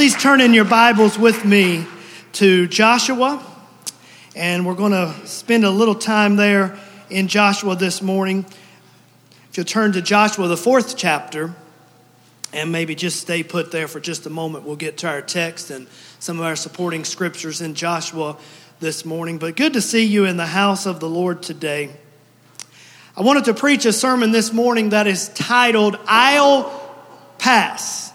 please turn in your Bibles with me to Joshua? And we're going to spend a little time there in Joshua this morning. If you'll turn to Joshua, the fourth chapter, and maybe just stay put there for just a moment, we'll get to our text and some of our supporting scriptures in Joshua this morning. But good to see you in the house of the Lord today. I wanted to preach a sermon this morning that is titled I'll Pass.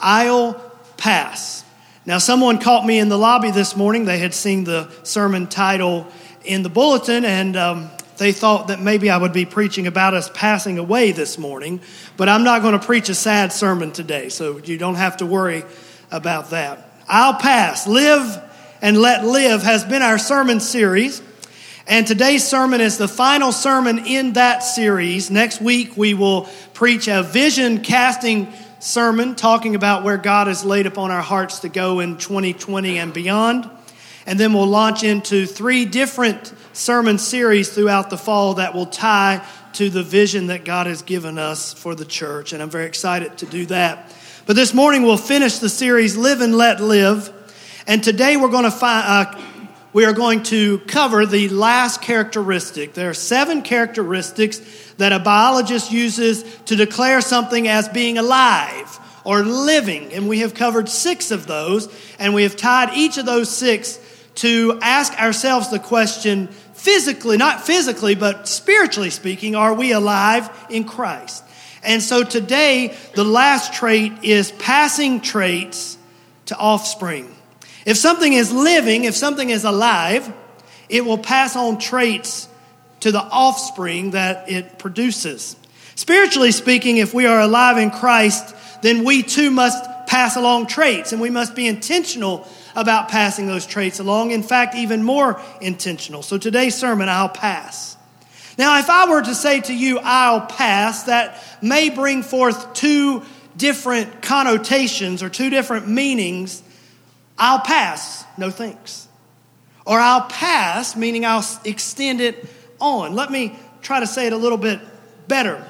I'll Pass. Now, someone caught me in the lobby this morning. They had seen the sermon title in the bulletin, and um, they thought that maybe I would be preaching about us passing away this morning. But I'm not going to preach a sad sermon today, so you don't have to worry about that. I'll pass. Live and let live has been our sermon series. And today's sermon is the final sermon in that series. Next week, we will preach a vision casting sermon talking about where God has laid upon our hearts to go in 2020 and beyond. And then we'll launch into three different sermon series throughout the fall that will tie to the vision that God has given us for the church. And I'm very excited to do that. But this morning, we'll finish the series Live and Let Live. And today, we're going to find. Uh, we are going to cover the last characteristic. There are seven characteristics that a biologist uses to declare something as being alive or living. And we have covered six of those, and we have tied each of those six to ask ourselves the question physically, not physically, but spiritually speaking, are we alive in Christ? And so today, the last trait is passing traits to offspring. If something is living, if something is alive, it will pass on traits to the offspring that it produces. Spiritually speaking, if we are alive in Christ, then we too must pass along traits, and we must be intentional about passing those traits along. In fact, even more intentional. So today's sermon, I'll pass. Now, if I were to say to you, I'll pass, that may bring forth two different connotations or two different meanings I'll pass, no thanks. Or I'll pass, meaning I'll extend it on. Let me try to say it a little bit better.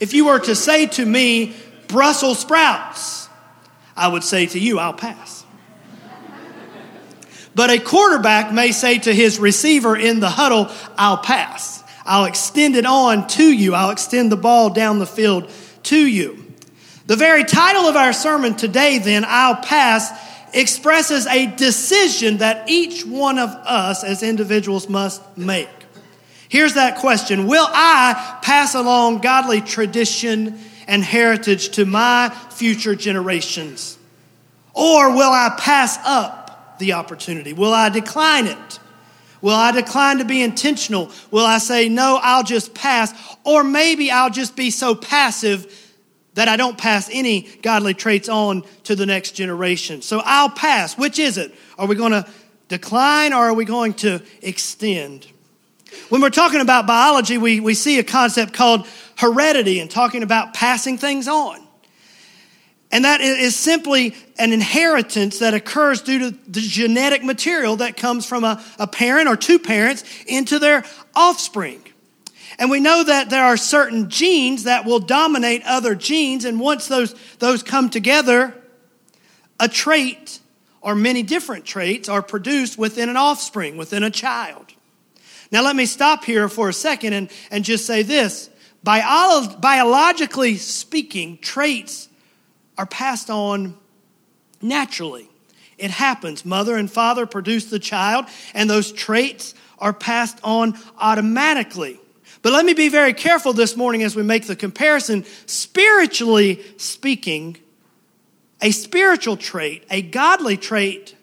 If you were to say to me, Brussels sprouts, I would say to you, I'll pass. But a quarterback may say to his receiver in the huddle, I'll pass. I'll extend it on to you. I'll extend the ball down the field to you. The very title of our sermon today, then, I'll pass, expresses a decision that each one of us as individuals must make. Here's that question Will I pass along godly tradition and heritage to my future generations? Or will I pass up the opportunity? Will I decline it? Will I decline to be intentional? Will I say, no, I'll just pass? Or maybe I'll just be so passive that I don't pass any godly traits on to the next generation. So I'll pass. Which is it? Are we going to decline or are we going to extend? When we're talking about biology, we, we see a concept called heredity and talking about passing things on. And that is simply an inheritance that occurs due to the genetic material that comes from a, a parent or two parents into their offspring. And we know that there are certain genes that will dominate other genes. And once those, those come together, a trait or many different traits are produced within an offspring, within a child. Now, let me stop here for a second and, and just say this. Bio- biologically speaking, traits are passed on naturally. It happens. Mother and father produce the child, and those traits are passed on automatically. But let me be very careful this morning as we make the comparison. Spiritually speaking, a spiritual trait, a godly trait,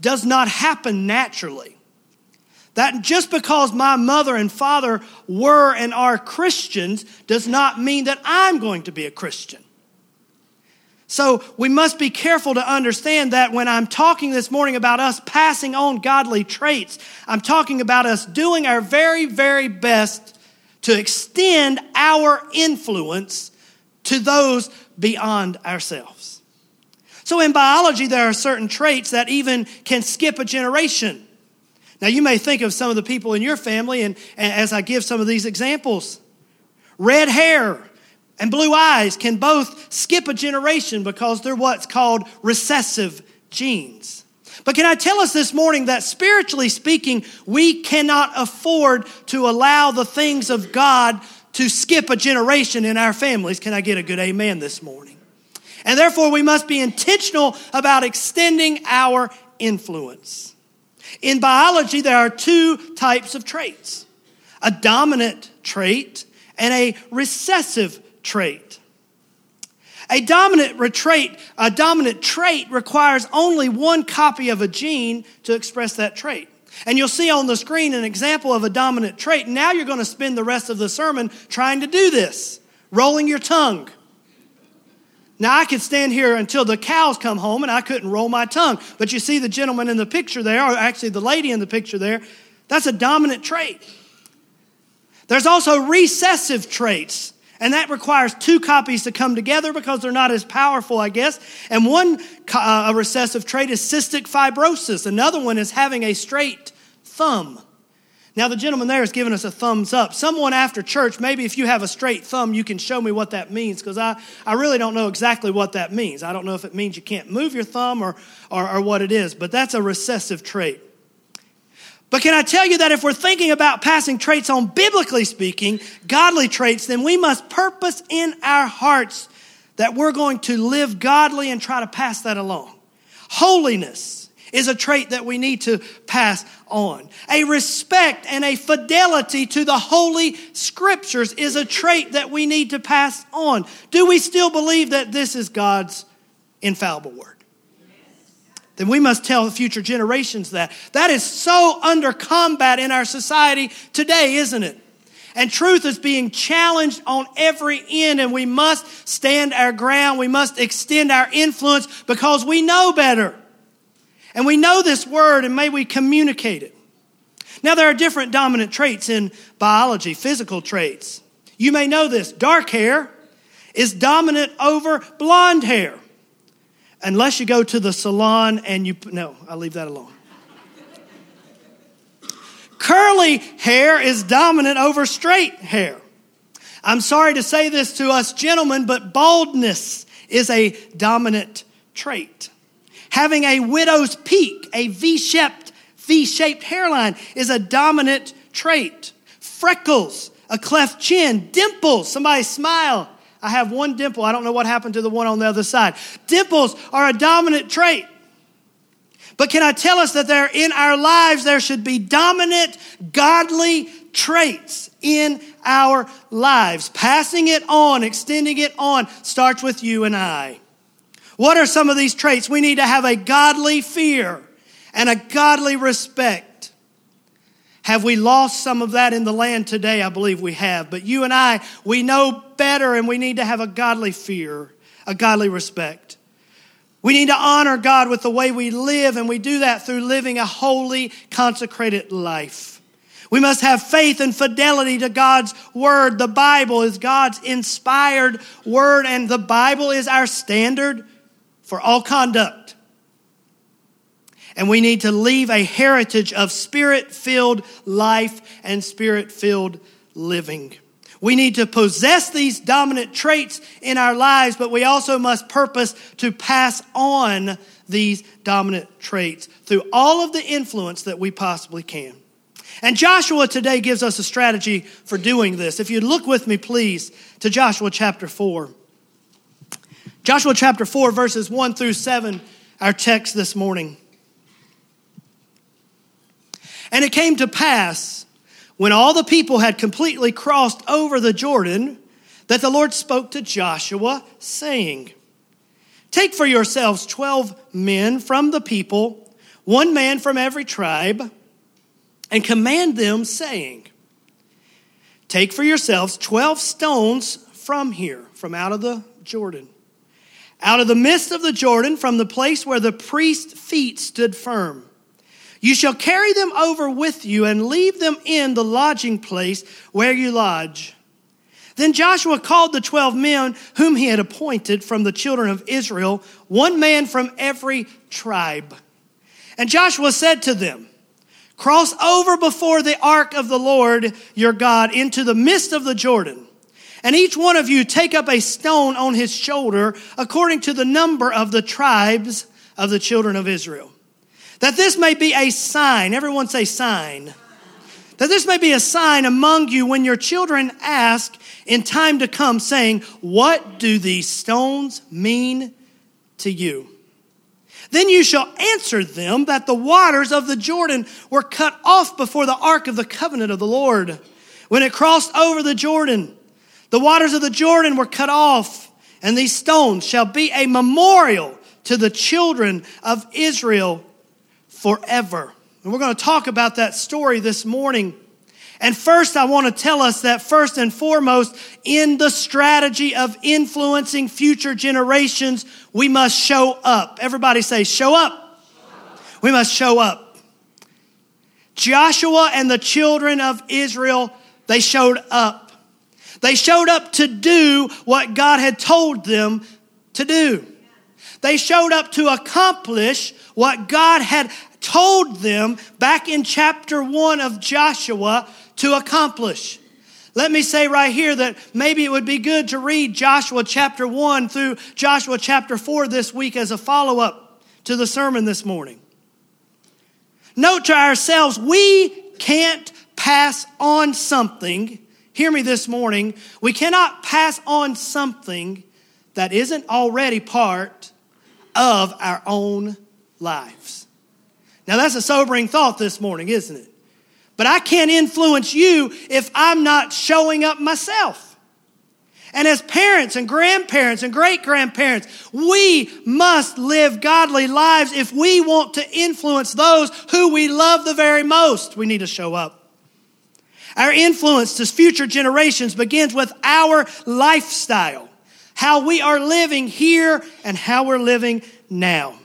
does not happen naturally. That just because my mother and father were and are Christians does not mean that I'm going to be a Christian. So we must be careful to understand that when I'm talking this morning about us passing on godly traits, I'm talking about us doing our very, very best to extend our influence to those beyond ourselves. So in biology, there are certain traits that even can skip a generation. Now, you may think of some of the people in your family, and, and as I give some of these examples red hair and blue eyes can both skip a generation because they're what's called recessive genes. But can I tell us this morning that spiritually speaking, we cannot afford to allow the things of God to skip a generation in our families? Can I get a good amen this morning? And therefore, we must be intentional about extending our influence. In biology, there are two types of traits a dominant trait and a recessive trait. A dominant trait, a dominant trait requires only one copy of a gene to express that trait. And you'll see on the screen an example of a dominant trait. Now you're going to spend the rest of the sermon trying to do this, rolling your tongue. Now I could stand here until the cows come home and I couldn't roll my tongue. But you see the gentleman in the picture there, or actually the lady in the picture there, that's a dominant trait. There's also recessive traits. And that requires two copies to come together because they're not as powerful, I guess. And one uh, a recessive trait is cystic fibrosis. Another one is having a straight thumb. Now, the gentleman there has given us a thumbs up. Someone after church, maybe if you have a straight thumb, you can show me what that means because I, I really don't know exactly what that means. I don't know if it means you can't move your thumb or, or, or what it is, but that's a recessive trait. But can I tell you that if we're thinking about passing traits on, biblically speaking, godly traits, then we must purpose in our hearts that we're going to live godly and try to pass that along. Holiness is a trait that we need to pass on. A respect and a fidelity to the holy scriptures is a trait that we need to pass on. Do we still believe that this is God's infallible word? Then we must tell future generations that. That is so under combat in our society today, isn't it? And truth is being challenged on every end, and we must stand our ground. We must extend our influence because we know better. And we know this word, and may we communicate it. Now, there are different dominant traits in biology, physical traits. You may know this dark hair is dominant over blonde hair unless you go to the salon and you, no, I'll leave that alone. Curly hair is dominant over straight hair. I'm sorry to say this to us gentlemen, but baldness is a dominant trait. Having a widow's peak, a V-shaped, V-shaped hairline is a dominant trait. Freckles, a cleft chin, dimples, somebody smile I have one dimple. I don't know what happened to the one on the other side. Dimples are a dominant trait. But can I tell us that there in our lives there should be dominant godly traits in our lives. Passing it on, extending it on starts with you and I. What are some of these traits? We need to have a godly fear and a godly respect. Have we lost some of that in the land today? I believe we have. But you and I, we know better and we need to have a godly fear, a godly respect. We need to honor God with the way we live, and we do that through living a holy, consecrated life. We must have faith and fidelity to God's word. The Bible is God's inspired word, and the Bible is our standard for all conduct. And we need to leave a heritage of spirit filled life and spirit filled living. We need to possess these dominant traits in our lives, but we also must purpose to pass on these dominant traits through all of the influence that we possibly can. And Joshua today gives us a strategy for doing this. If you look with me, please, to Joshua chapter 4. Joshua chapter 4, verses 1 through 7, our text this morning. And it came to pass when all the people had completely crossed over the Jordan that the Lord spoke to Joshua, saying, Take for yourselves 12 men from the people, one man from every tribe, and command them, saying, Take for yourselves 12 stones from here, from out of the Jordan. Out of the midst of the Jordan, from the place where the priest's feet stood firm you shall carry them over with you and leave them in the lodging place where you lodge. Then Joshua called the twelve men whom he had appointed from the children of Israel, one man from every tribe. And Joshua said to them, Cross over before the ark of the Lord your God into the midst of the Jordan. And each one of you take up a stone on his shoulder according to the number of the tribes of the children of Israel. That this may be a sign, everyone say sign. That this may be a sign among you when your children ask in time to come, saying, What do these stones mean to you? Then you shall answer them that the waters of the Jordan were cut off before the ark of the covenant of the Lord. When it crossed over the Jordan, the waters of the Jordan were cut off, and these stones shall be a memorial to the children of Israel forever. And we're going to talk about that story this morning. And first, I want to tell us that first and foremost, in the strategy of influencing future generations, we must show up. Everybody say, show up. Show up. We must show up. Joshua and the children of Israel, they showed up. They showed up to do what God had told them to do. They showed up to accomplish what God had told them back in chapter 1 of Joshua to accomplish. Let me say right here that maybe it would be good to read Joshua chapter 1 through Joshua chapter 4 this week as a follow up to the sermon this morning. Note to ourselves, we can't pass on something. Hear me this morning. We cannot pass on something that isn't already part of our own lives. Now, that's a sobering thought this morning, isn't it? But I can't influence you if I'm not showing up myself. And as parents and grandparents and great grandparents, we must live godly lives if we want to influence those who we love the very most. We need to show up. Our influence to future generations begins with our lifestyle, how we are living here and how we're living now.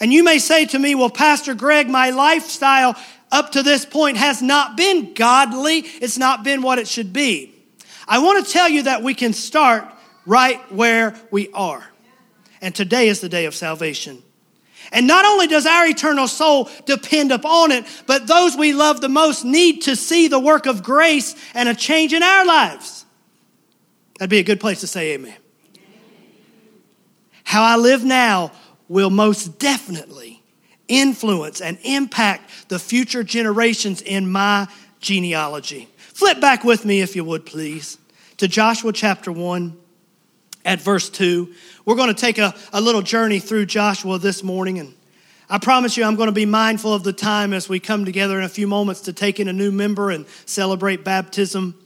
And you may say to me, well, Pastor Greg, my lifestyle up to this point has not been godly. It's not been what it should be. I want to tell you that we can start right where we are. And today is the day of salvation. And not only does our eternal soul depend upon it, but those we love the most need to see the work of grace and a change in our lives. That'd be a good place to say amen. How I live now will most definitely influence and impact the future generations in my genealogy. Flip back with me, if you would, please, to Joshua chapter 1 at verse 2. We're going to take a, a little journey through Joshua this morning, and I promise you I'm going to be mindful of the time as we come together in a few moments to take in a new member and celebrate baptism.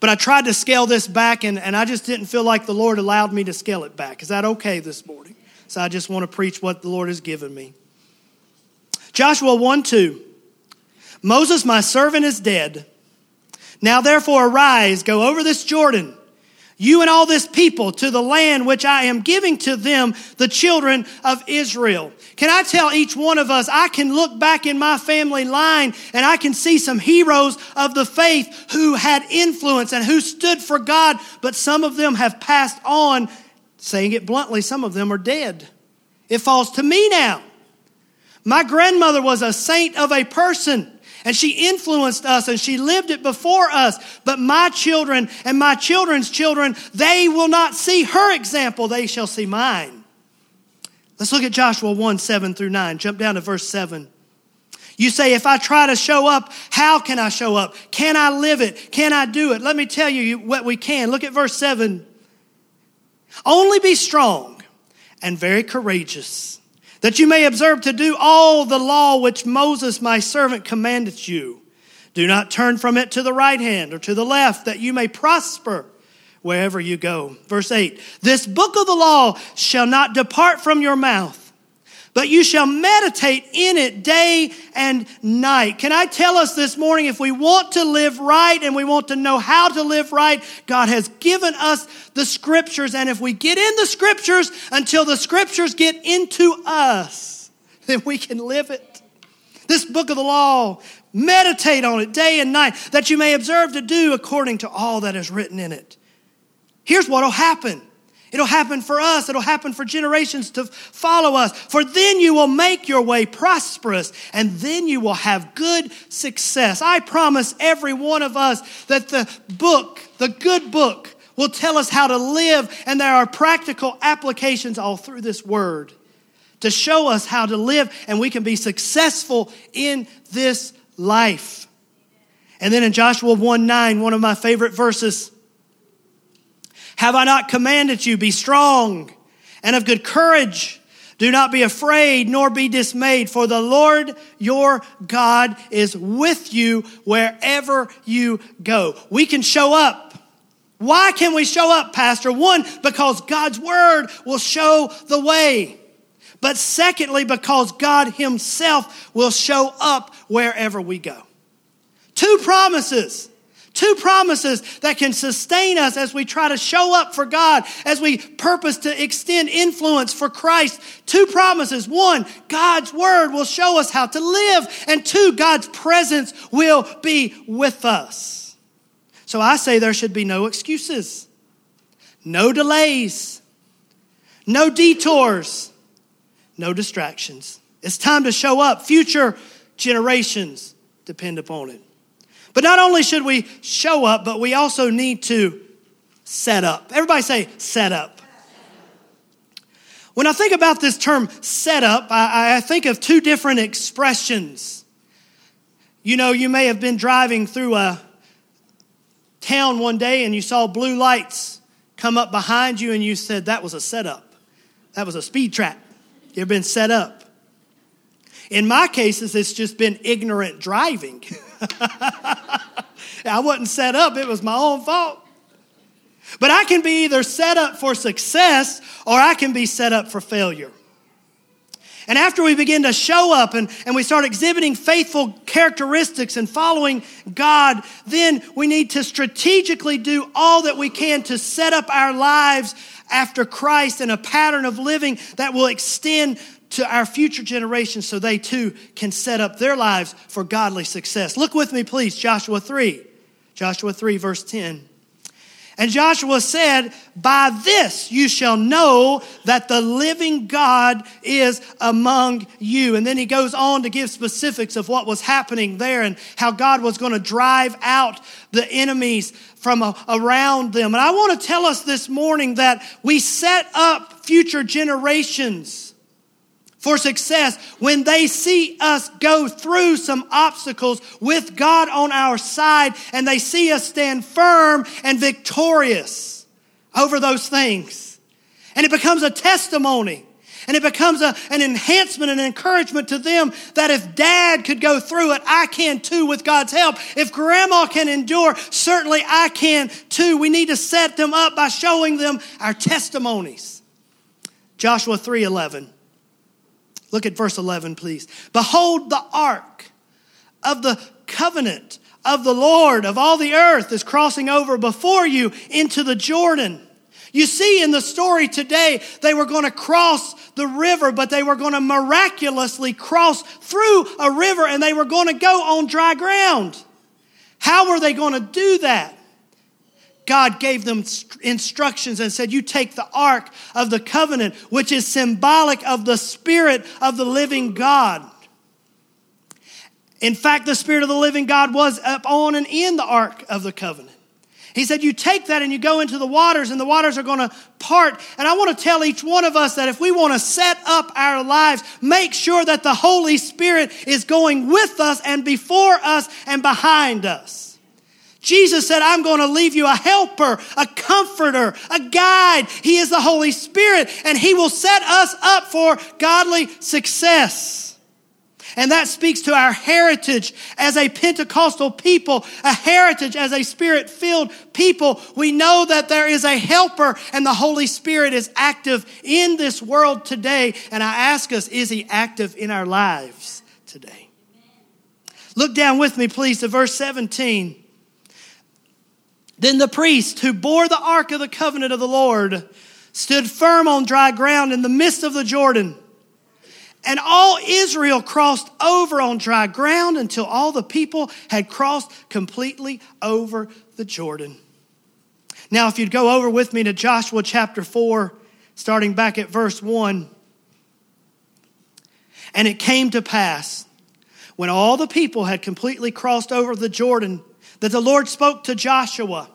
But I tried to scale this back, and, and I just didn't feel like the Lord allowed me to scale it back. Is that okay this morning? So I just want to preach what the Lord has given me. Joshua 1 2. Moses, my servant, is dead. Now therefore arise, go over this Jordan, you and all this people, to the land which I am giving to them, the children of Israel. Can I tell each one of us, I can look back in my family line and I can see some heroes of the faith who had influence and who stood for God, but some of them have passed on Saying it bluntly, some of them are dead. It falls to me now. My grandmother was a saint of a person and she influenced us and she lived it before us. But my children and my children's children, they will not see her example, they shall see mine. Let's look at Joshua 1 7 through 9. Jump down to verse 7. You say, if I try to show up, how can I show up? Can I live it? Can I do it? Let me tell you what we can. Look at verse 7. Only be strong and very courageous, that you may observe to do all the law which Moses my servant commanded you. Do not turn from it to the right hand or to the left, that you may prosper wherever you go. Verse 8 This book of the law shall not depart from your mouth but you shall meditate in it day and night. Can I tell us this morning, if we want to live right and we want to know how to live right, God has given us the scriptures. And if we get in the scriptures until the scriptures get into us, then we can live it. This book of the law, meditate on it day and night, that you may observe to do according to all that is written in it. Here's what will happen It'll happen for us. It'll happen for generations to follow us. For then you will make your way prosperous and then you will have good success. I promise every one of us that the book, the good book, will tell us how to live, and there are practical applications all through this word to show us how to live, and we can be successful in this life. And then in Joshua 1 9, one of my favorite verses Have I not commanded you, be strong and of good courage? Do not be afraid nor be dismayed, for the Lord your God is with you wherever you go. We can show up. Why can we show up, Pastor? One, because God's word will show the way. But secondly, because God Himself will show up wherever we go. Two promises. Two promises that can sustain us as we try to show up for God, as we purpose to extend influence for Christ. Two promises. One, God's word will show us how to live. And two, God's presence will be with us. So I say there should be no excuses, no delays, no detours, no distractions. It's time to show up. Future generations depend upon it. But not only should we show up, but we also need to set up. Everybody say, set up. When I think about this term set up, I, I think of two different expressions. You know, you may have been driving through a town one day and you saw blue lights come up behind you and you said, That was a setup. That was a speed trap. You've been set up. In my cases, it's just been ignorant driving. I wasn't set up, it was my own fault. But I can be either set up for success or I can be set up for failure. And after we begin to show up and, and we start exhibiting faithful characteristics and following God, then we need to strategically do all that we can to set up our lives after Christ in a pattern of living that will extend to our future generations so they too can set up their lives for godly success. Look with me, please, Joshua 3. Joshua 3, verse 10. And Joshua said, By this you shall know that the living God is among you. And then he goes on to give specifics of what was happening there and how God was going to drive out the enemies from around them. And I want to tell us this morning that we set up future generations for success when they see us go through some obstacles with God on our side and they see us stand firm and victorious over those things. And it becomes a testimony. And it becomes a, an enhancement and encouragement to them that if dad could go through it, I can too with God's help. If grandma can endure, certainly I can too. We need to set them up by showing them our testimonies. Joshua 3 11. Look at verse 11, please. Behold, the ark of the covenant of the Lord of all the earth is crossing over before you into the Jordan. You see in the story today, they were going to cross the river, but they were going to miraculously cross through a river and they were going to go on dry ground. How were they going to do that? God gave them instructions and said, You take the ark of the covenant, which is symbolic of the spirit of the living God. In fact, the spirit of the living God was up on and in the ark of the covenant. He said, You take that and you go into the waters, and the waters are going to part. And I want to tell each one of us that if we want to set up our lives, make sure that the Holy Spirit is going with us and before us and behind us. Jesus said, I'm going to leave you a helper, a comforter, a guide. He is the Holy Spirit, and He will set us up for godly success. And that speaks to our heritage as a Pentecostal people, a heritage as a spirit filled people. We know that there is a helper and the Holy Spirit is active in this world today. And I ask us, is He active in our lives today? Look down with me, please, to verse 17. Then the priest who bore the ark of the covenant of the Lord stood firm on dry ground in the midst of the Jordan. And all Israel crossed over on dry ground until all the people had crossed completely over the Jordan. Now, if you'd go over with me to Joshua chapter 4, starting back at verse 1. And it came to pass, when all the people had completely crossed over the Jordan, that the Lord spoke to Joshua.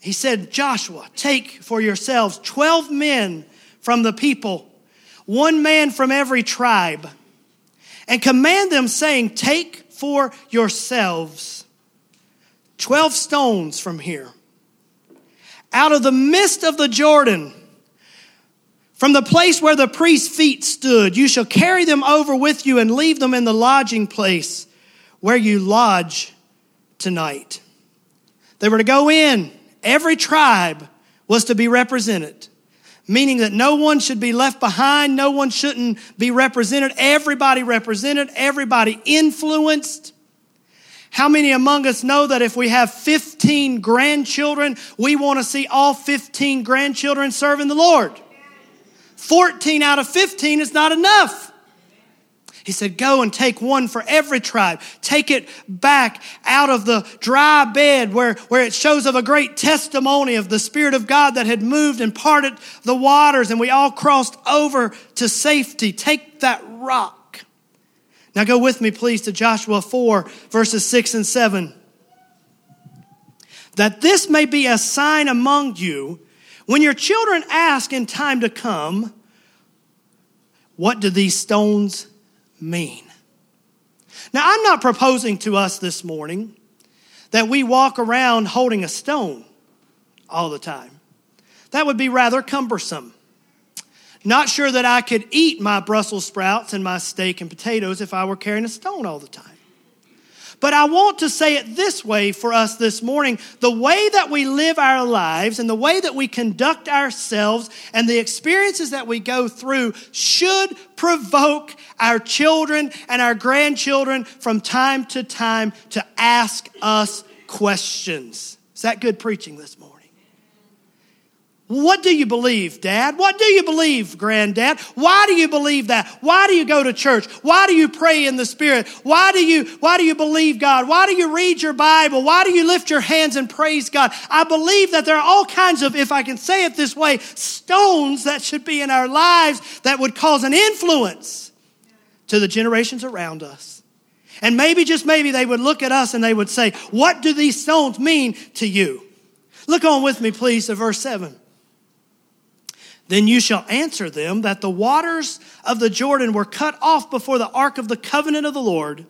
He said, Joshua, take for yourselves 12 men from the people, one man from every tribe, and command them, saying, Take for yourselves 12 stones from here out of the midst of the Jordan, from the place where the priest's feet stood, you shall carry them over with you and leave them in the lodging place where you lodge tonight. They were to go in, every tribe was to be represented, meaning that no one should be left behind, no one shouldn't be represented, everybody represented, everybody influenced. How many among us know that if we have 15 grandchildren, we want to see all 15 grandchildren serving the Lord? 14 out of 15 is not enough. He said, Go and take one for every tribe. Take it back out of the dry bed where, where it shows of a great testimony of the Spirit of God that had moved and parted the waters, and we all crossed over to safety. Take that rock now go with me, please, to Joshua 4, verses 6 and 7. That this may be a sign among you when your children ask in time to come, What do these stones mean? Now, I'm not proposing to us this morning that we walk around holding a stone all the time. That would be rather cumbersome. Not sure that I could eat my Brussels sprouts and my steak and potatoes if I were carrying a stone all the time. But I want to say it this way for us this morning. The way that we live our lives and the way that we conduct ourselves and the experiences that we go through should provoke our children and our grandchildren from time to time to ask us questions. Is that good preaching this? What do you believe, Dad? What do you believe, Granddad? Why do you believe that? Why do you go to church? Why do you pray in the Spirit? Why do you, why do you believe God? Why do you read your Bible? Why do you lift your hands and praise God? I believe that there are all kinds of, if I can say it this way, stones that should be in our lives that would cause an influence to the generations around us. And maybe, just maybe, they would look at us and they would say, What do these stones mean to you? Look on with me, please, to verse 7. Then you shall answer them that the waters of the Jordan were cut off before the ark of the covenant of the Lord.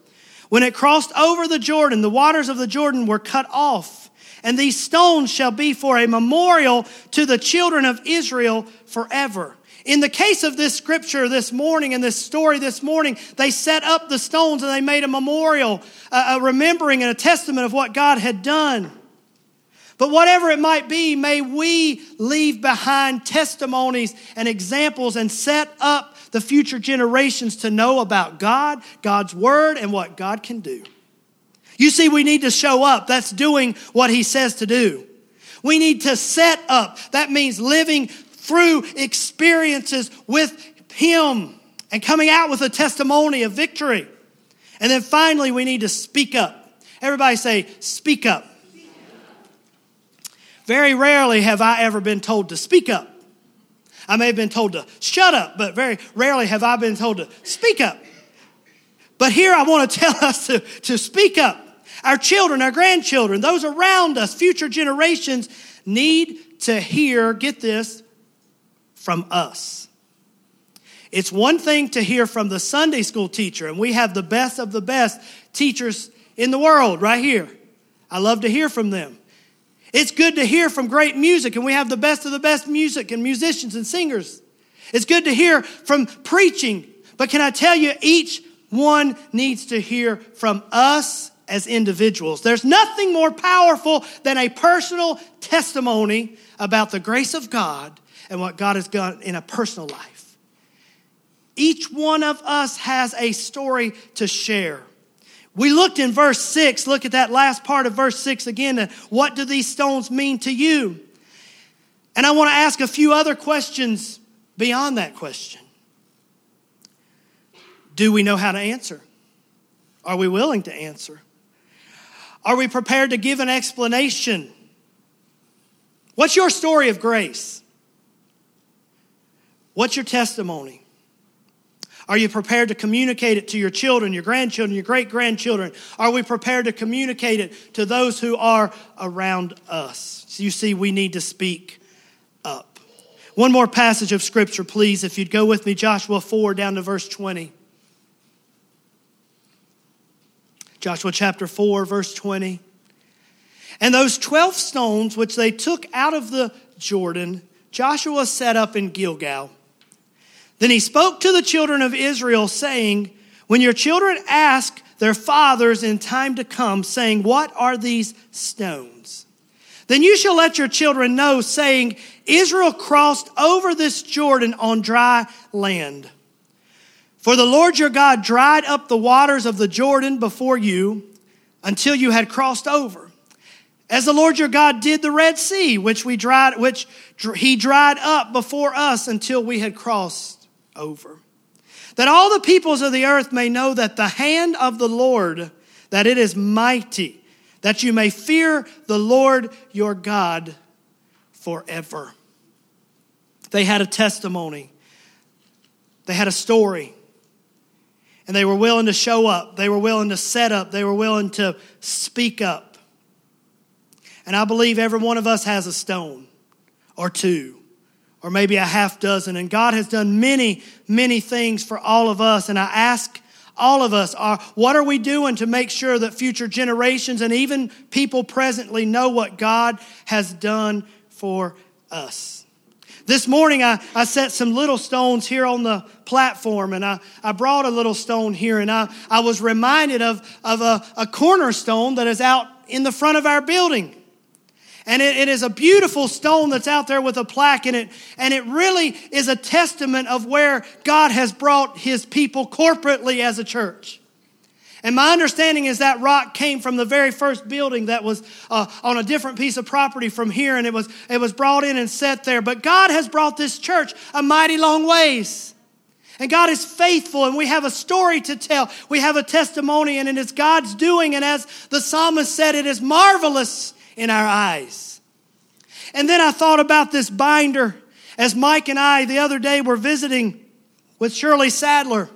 When it crossed over the Jordan, the waters of the Jordan were cut off. And these stones shall be for a memorial to the children of Israel forever. In the case of this scripture this morning and this story this morning, they set up the stones and they made a memorial, a remembering and a testament of what God had done. But whatever it might be, may we leave behind testimonies and examples and set up the future generations to know about God, God's Word, and what God can do. You see, we need to show up. That's doing what He says to do. We need to set up. That means living through experiences with Him and coming out with a testimony of victory. And then finally, we need to speak up. Everybody say, speak up. Very rarely have I ever been told to speak up. I may have been told to shut up, but very rarely have I been told to speak up. But here I want to tell us to, to speak up. Our children, our grandchildren, those around us, future generations need to hear, get this, from us. It's one thing to hear from the Sunday school teacher, and we have the best of the best teachers in the world right here. I love to hear from them. It's good to hear from great music, and we have the best of the best music and musicians and singers. It's good to hear from preaching, but can I tell you, each one needs to hear from us as individuals. There's nothing more powerful than a personal testimony about the grace of God and what God has done in a personal life. Each one of us has a story to share. We looked in verse 6, look at that last part of verse 6 again. What do these stones mean to you? And I want to ask a few other questions beyond that question. Do we know how to answer? Are we willing to answer? Are we prepared to give an explanation What's your story of grace? What's your testimony? Are you prepared to communicate it to your children, your grandchildren, your great grandchildren? Are we prepared to communicate it to those who are around us? So you see, we need to speak up. One more passage of scripture, please, if you'd go with me, Joshua 4 down to verse 20. Joshua chapter 4, verse 20. And those 12 stones which they took out of the Jordan, Joshua set up in Gilgal. Then he spoke to the children of Israel, saying, When your children ask their fathers in time to come, saying, What are these stones? Then you shall let your children know, saying, Israel crossed over this Jordan on dry land. For the Lord your God dried up the waters of the Jordan before you until you had crossed over. As the Lord your God did the Red Sea, which we dried, which he dried up before us until we had crossed over. That all the peoples of the earth may know that the hand of the Lord, that it is mighty, that you may fear the Lord your God forever. They had a testimony, they had a story, and they were willing to show up, they were willing to set up, they were willing to speak up. And I believe every one of us has a stone or two or maybe a half dozen. And God has done many, many things for all of us. And I ask all of us, are, what are we doing to make sure that future generations and even people presently know what God has done for us? This morning, I, I set some little stones here on the platform, and I, I brought a little stone here, and I, I was reminded of, of a, a cornerstone that is out in the front of our building. And it, it is a beautiful stone that's out there with a plaque in it. And it really is a testament of where God has brought his people corporately as a church. And my understanding is that rock came from the very first building that was uh, on a different piece of property from here, and it was, it was brought in and set there. But God has brought this church a mighty long ways. And God is faithful, and we have a story to tell. We have a testimony, and it is God's doing. And as the psalmist said, it is marvelous in our eyes. And then I thought about this binder as Mike and I the other day were visiting with Shirley Sadler,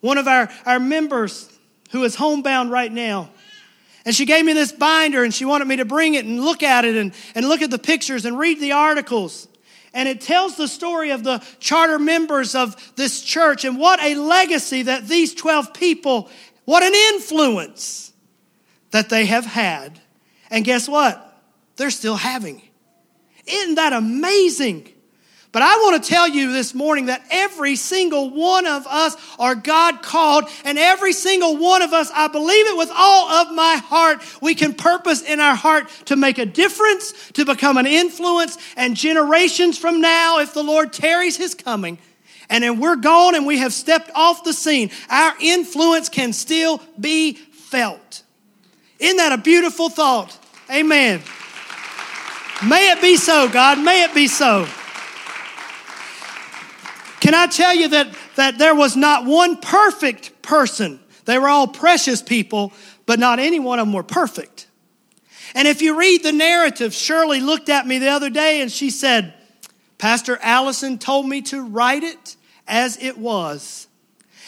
one of our, our members who is homebound right now. And she gave me this binder and she wanted me to bring it and look at it and, and look at the pictures and read the articles. And it tells the story of the charter members of this church and what a legacy that these 12 people, what an influence that they have had and guess what? They're still having. Isn't that amazing? But I want to tell you this morning that every single one of us are God called, and every single one of us, I believe it with all of my heart, we can purpose in our heart to make a difference, to become an influence, and generations from now, if the Lord tarries his coming, and then we're gone and we have stepped off the scene, our influence can still be felt. Isn't that a beautiful thought? Amen. May it be so, God. May it be so. Can I tell you that, that there was not one perfect person? They were all precious people, but not any one of them were perfect. And if you read the narrative, Shirley looked at me the other day and she said, Pastor Allison told me to write it as it was.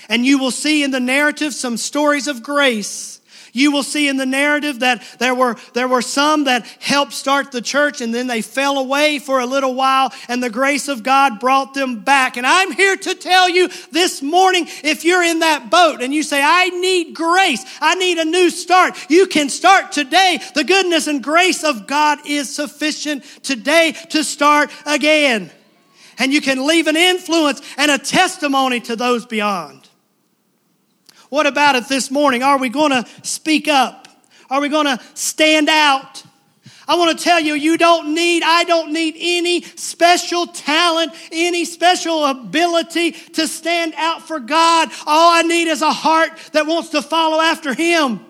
And you will see in the narrative some stories of grace you will see in the narrative that there were, there were some that helped start the church and then they fell away for a little while and the grace of God brought them back. And I'm here to tell you this morning, if you're in that boat and you say, I need grace, I need a new start, you can start today. The goodness and grace of God is sufficient today to start again. And you can leave an influence and a testimony to those beyond. What about it this morning? Are we going to speak up? Are we going to stand out? I want to tell you, you don't need, I don't need any special talent, any special ability to stand out for God. All I need is a heart that wants to follow after Him.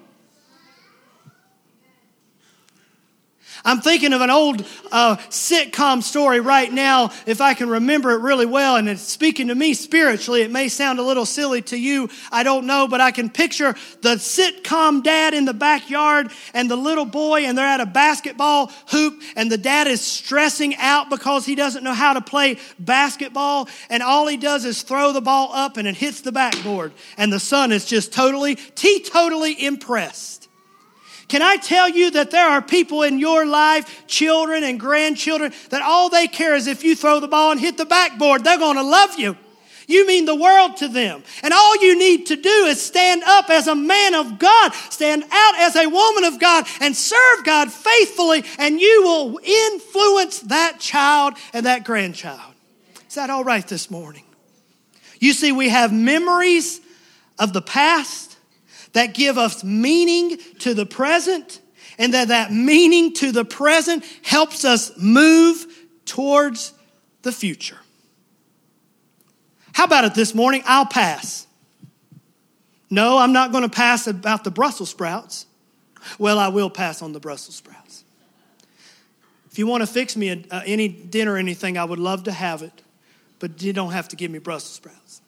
I'm thinking of an old uh, sitcom story right now, if I can remember it really well, and it's speaking to me spiritually. It may sound a little silly to you, I don't know, but I can picture the sitcom dad in the backyard and the little boy, and they're at a basketball hoop, and the dad is stressing out because he doesn't know how to play basketball, and all he does is throw the ball up and it hits the backboard, and the son is just totally, teetotally impressed. Can I tell you that there are people in your life, children and grandchildren, that all they care is if you throw the ball and hit the backboard, they're going to love you. You mean the world to them. And all you need to do is stand up as a man of God, stand out as a woman of God, and serve God faithfully, and you will influence that child and that grandchild. Is that all right this morning? You see, we have memories of the past that give us meaning to the present, and that that meaning to the present helps us move towards the future. How about it this morning? I'll pass. No, I'm not going to pass about the Brussels sprouts. Well, I will pass on the Brussels sprouts. If you want to fix me a, uh, any dinner or anything, I would love to have it, but you don't have to give me Brussels sprouts.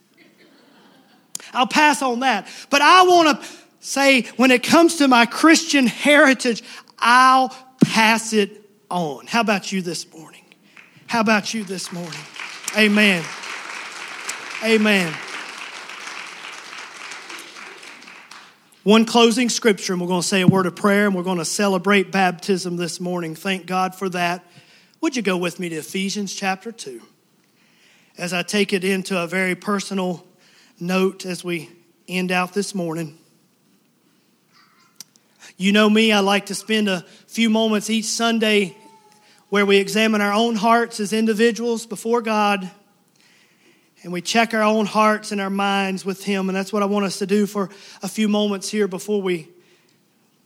I'll pass on that. But I want to say, when it comes to my Christian heritage, I'll pass it on. How about you this morning? How about you this morning? Amen. Amen. One closing scripture, and we're going to say a word of prayer, and we're going to celebrate baptism this morning. Thank God for that. Would you go with me to Ephesians chapter 2? As I take it into a very personal note as we end out this morning. You know me, I like to spend a few moments each Sunday where we examine our own hearts as individuals before God and we check our own hearts and our minds with Him. And that's what I want us to do for a few moments here before we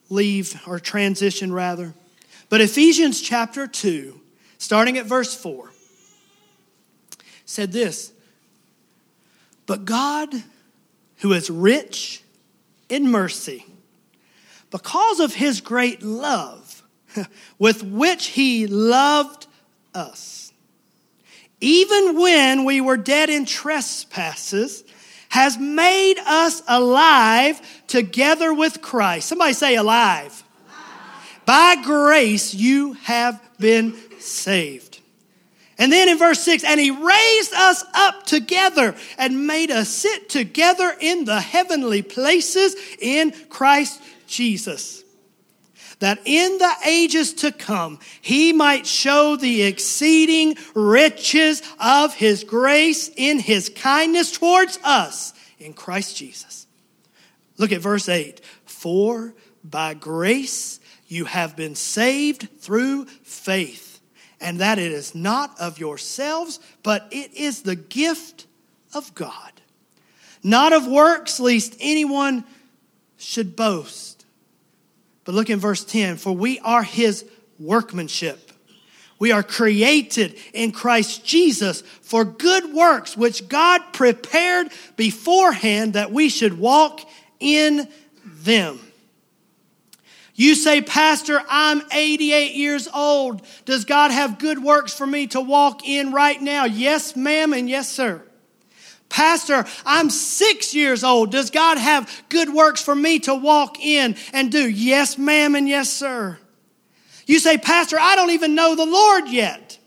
leave or transition, rather. But Ephesians chapter 2, starting at verse 4, said this But God, who is rich in mercy, because of his great love with which he loved us. Even when we were dead in trespasses, has made us alive together with Christ. Somebody say alive. alive. By grace you have been saved. And then in verse 6, and he raised us up together and made us sit together in the heavenly places in Christ Jesus, that in the ages to come he might show the exceeding riches of his grace in his kindness towards us in Christ Jesus. Look at verse 8. For by grace you have been saved through faith, and that it is not of yourselves, but it is the gift of God. Not of works, lest anyone should boast. But look in verse 10 for we are his workmanship. We are created in Christ Jesus for good works, which God prepared beforehand that we should walk in them. You say, Pastor, I'm 88 years old. Does God have good works for me to walk in right now? Yes, ma'am, and yes, sir. Pastor, I'm six years old. Does God have good works for me to walk in and do? Yes, ma'am, and yes, sir. You say, Pastor, I don't even know the Lord yet.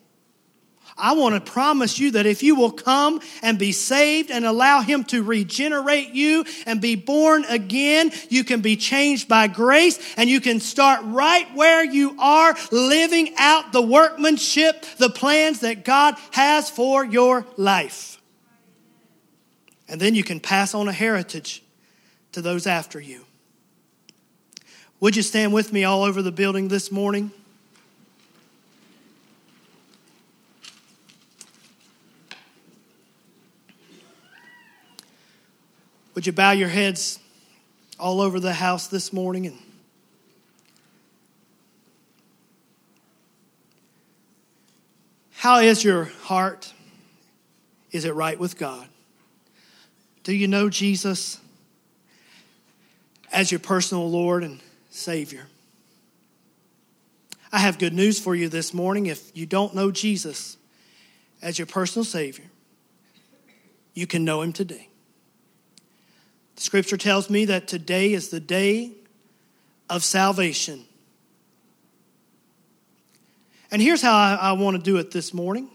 I want to promise you that if you will come and be saved and allow Him to regenerate you and be born again, you can be changed by grace and you can start right where you are, living out the workmanship, the plans that God has for your life. And then you can pass on a heritage to those after you. Would you stand with me all over the building this morning? Would you bow your heads all over the house this morning and How is your heart? Is it right with God? Do you know Jesus as your personal Lord and Savior? I have good news for you this morning. If you don't know Jesus as your personal Savior, you can know Him today. The scripture tells me that today is the day of salvation. And here's how I, I want to do it this morning.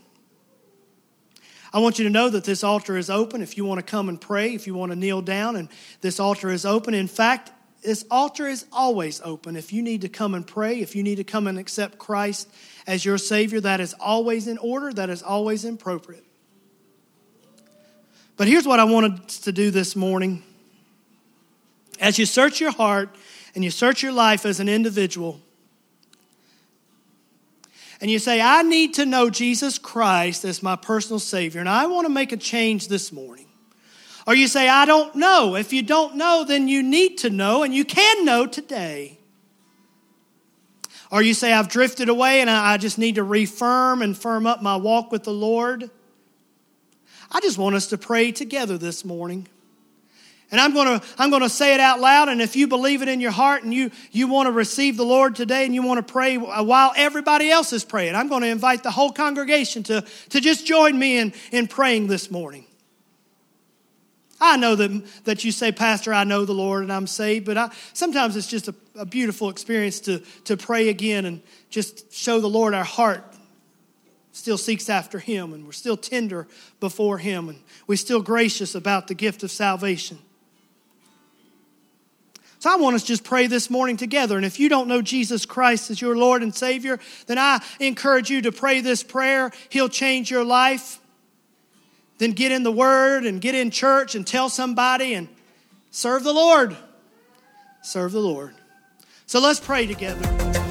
I want you to know that this altar is open if you want to come and pray, if you want to kneel down, and this altar is open. In fact, this altar is always open. If you need to come and pray, if you need to come and accept Christ as your Savior, that is always in order, that is always appropriate. But here's what I wanted to do this morning. As you search your heart and you search your life as an individual, and you say, I need to know Jesus Christ as my personal Savior, and I want to make a change this morning. Or you say, I don't know. If you don't know, then you need to know, and you can know today. Or you say, I've drifted away and I just need to refirm and firm up my walk with the Lord. I just want us to pray together this morning. And I'm going to I'm going to say it out loud and if you believe it in your heart and you you want to receive the Lord today and you want to pray uh, while everybody else is praying, I'm going to invite the whole congregation to to just join me in in praying this morning. I know that, that you say, Pastor, I know the Lord and I'm saved, but I, sometimes it's just a, a beautiful experience to, to pray again and just show the Lord our heart still seeks after Him and we're still tender before Him and we're still gracious about the gift of salvation. So I want us to just pray this morning together. And if you don't know Jesus Christ as your Lord and Savior, then I encourage you to pray this prayer. He'll change your life then get in the Word and get in church and tell somebody and serve the Lord. Serve the Lord. So let's pray together.